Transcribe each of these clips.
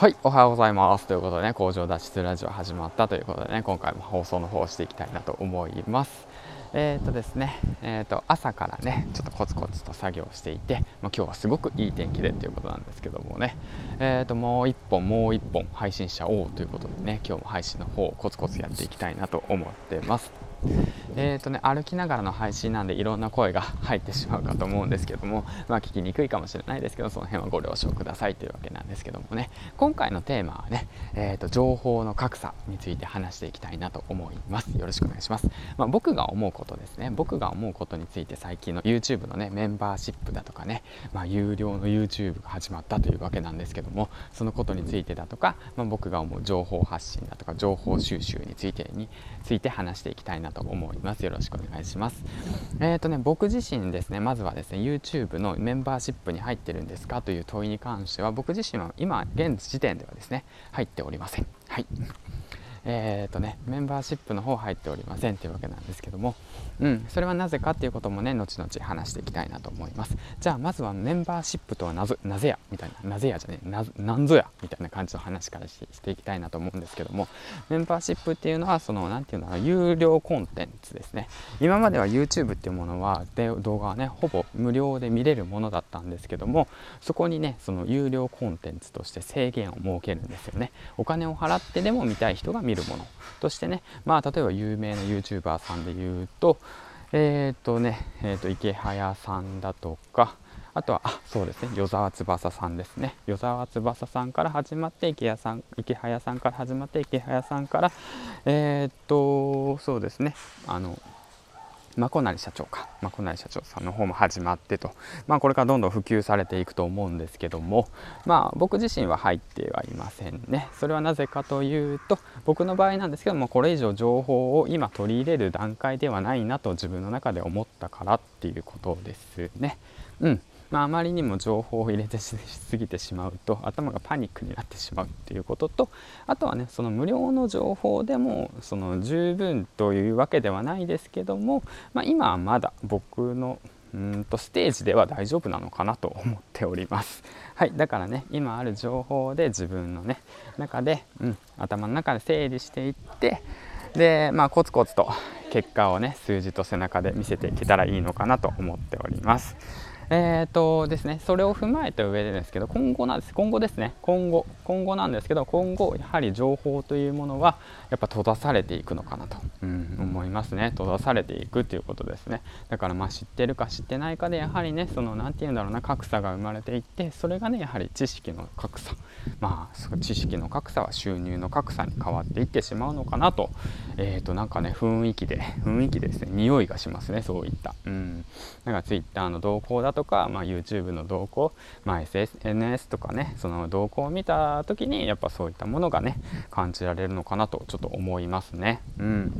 はい、おはようございます。ということでね、工場脱出ラジオ始まったということでね、今回も放送の方をしていきたいなと思います。えっ、ー、とですね、えっ、ー、と朝からね、ちょっとコツコツと作業していて、まあ、今日はすごくいい天気でということなんですけどもね、えっ、ー、ともう一本もう一本配信者をということでね、今日も配信の方をコツコツやっていきたいなと思ってます。えーとね、歩きながらの配信なんでいろんな声が入ってしまうかと思うんですけども、まあ、聞きにくいかもしれないですけどその辺はご了承くださいというわけなんですけどもね。今回のテーマはね、えーと、情報の格差について話していきたいなと思います。よろしくお願いします、まあ、僕が思うことですね。僕が思うことについて最近の YouTube のねメンバーシップだとかね、まあ、有料の YouTube が始まったというわけなんですけどもそのことについてだとか、まあ、僕が思う情報発信だとか情報収集についてについて話していきたいなとと思います。よろしくお願いします。えっ、ー、とね僕自身ですねまずはですね YouTube のメンバーシップに入ってるんですかという問いに関しては僕自身は今現時点ではですね入っておりません。はい。えーとね、メンバーシップの方入っておりませんというわけなんですけども、うん、それはなぜかっていうこともね後々話していきたいなと思います。じゃあまずはメンバーシップとはなぜなぜやみたいななぜやじゃねななんぞやみたいな感じの話からしていきたいなと思うんですけども。メンバーシップっていうのはその何て言うのかな有料コンテンツですね。今までは YouTube っていうものはで動画はねほぼ無料で見れるものだったんですけどもそこにねその有料コンテンツとして制限を設けるんですよね。お金を払ってでも見たい人が見るもの。としてねまあ例えば有名な YouTuber さんで言うとえっ、ー、とね、えー、と池早さんだとかあとはあそうですね与沢翼さんですね。与沢翼さんから始まって池谷さん池早さんから始まって池早さんからえっ、ー、とそうですねあのまこなり社長か。まこなり社長さんの方も始まってと、まあ、これからどんどん普及されていくと思うんですけども。まあ僕自身は入ってはいませんね。それはなぜかというと僕の場合なんですけどもこれ以上情報を今取り入れる段階ではないなと自分の中で思ったからっていうことですね。うん。まあ、あまりにも情報を入れてしすぎてしまうと頭がパニックになってしまうっていうこととあとはねその無料の情報でもその十分というわけではないですけども、まあ、今はまだ僕のうんとステージでは大丈夫なのかなと思っております。はい、だからね今ある情報で自分のね中で、うん、頭の中で整理していってでまあコツコツと結果をね数字と背中で見せていけたらいいのかなと思っております。えーとですね、それを踏まえた上でですけど今後なんです。今後ですね。今後今後なんですけど今後やはり情報というものはやっぱ閉ざされていくのかなと、うん、思いますね。閉ざされていくということですね。だからまあ知ってるか知ってないかでやはりねその何て言うんだろうな格差が生まれていってそれがねやはり知識の格差。まあ知識の格差は収入の格差に変わっていってしまうのかなと。えーとなんかね雰囲気で雰囲気でですね匂いがしますねそういった、うん、なんか Twitter の動向だととか、まあ、YouTube の動向、まあ、SNS とかねその動向を見た時にやっぱそういったものがね感じられるのかなとちょっと思いますね。うん、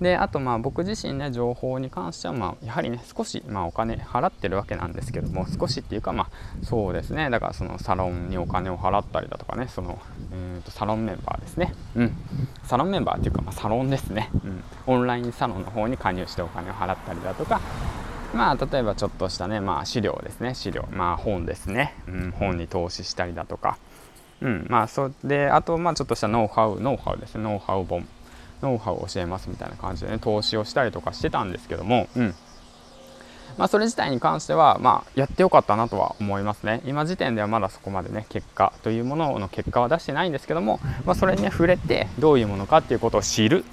であとまあ僕自身ね情報に関してはまあやはりね少しまあお金払ってるわけなんですけども少しっていうかまあそうですね。だからそのサロンにお金を払ったりだとかねその、えー、とサロンメンバーですね。うん。サロンメンバーっていうか、まあ、サロンですね、うん、オンラインサロンの方に加入してお金を払ったりだとかまあ例えばちょっとしたね、まあ、資料ですね。資料。まあ本ですね、うん、本に投資したりだとか、うんまあそであとまあちょっとしたノウハウ。ノウハウですね。ノウハウ本。ノウハウを教えますみたいな感じでね投資をしたりとかしてたんですけども、うん。まあ、それ自体に関しては、まあ、やってよかったなとは思いますね。今時点ではまだそこまでね、結果というものの結果は出してないんですけども、まあ、それに、ね、触れてどういうものかっていうことを知る。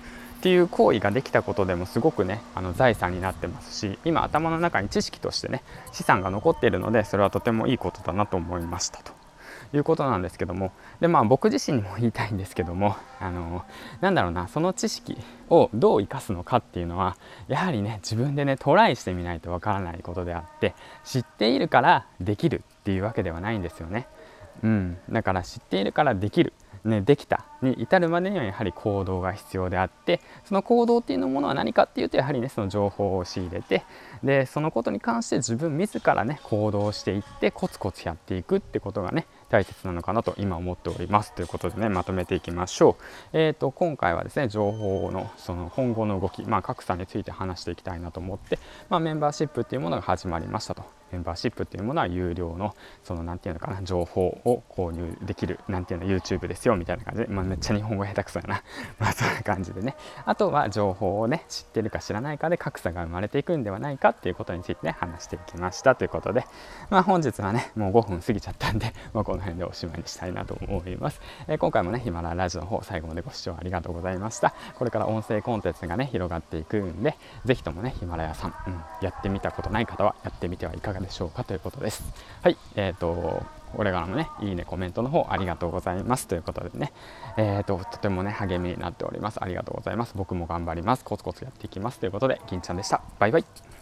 っていう行為ができたことでもすごくねあの財産になってますし今頭の中に知識としてね資産が残っているのでそれはとてもいいことだなと思いましたということなんですけどもでまあ僕自身にも言いたいんですけどもあのなんだろうなその知識をどう生かすのかっていうのはやはりね自分でねトライしてみないとわからないことであって知っているからできるっていうわけではないんですよね。うん、だから知っているからできる。ね、できた。に至るまでにはやはり行動が必要であってその行動っていうのものは何かっていうとやはりねその情報を仕入れてでそのことに関して自分自らね行動していってコツコツやっていくってことがね大切なのかなと今思っております。ということでねまとめていきましょう、えーと、今回はですね情報のその今後の動き、まあ、格差について話していきたいなと思って、まあ、メンバーシップっていうものが始まりましたと。メンバーシップっていうものは有料のその何て言うのかな情報を購入できる何て言うの YouTube ですよみたいな感じ。で、まあ、めっちゃ日本語下手くそやな。まあそんな感じでねあとは情報をね知ってるか知らないかで格差が生まれていくんではないかっていうことについてね話していきましたということで。まあ本日はねもう5分過ぎちゃったんで、まあ、この辺でおしまいにしたいなと思います、えー、今回もねヒマララジオの方最後までご視聴ありがとうございました。これから音声コンテンツがね広がっていくんでぜひともねヒマラヤさん、うん、やってみたことない方はやってみてはいかがでしょうかでしょうかということですはいえーとこれからもね、いいね、コメントの方ありがとうございますということでね、えーと、とてもね、励みになっております。ありがとうございます。僕も頑張ります。コツコツやっていきますということで、銀ちゃんでした。バイバイ。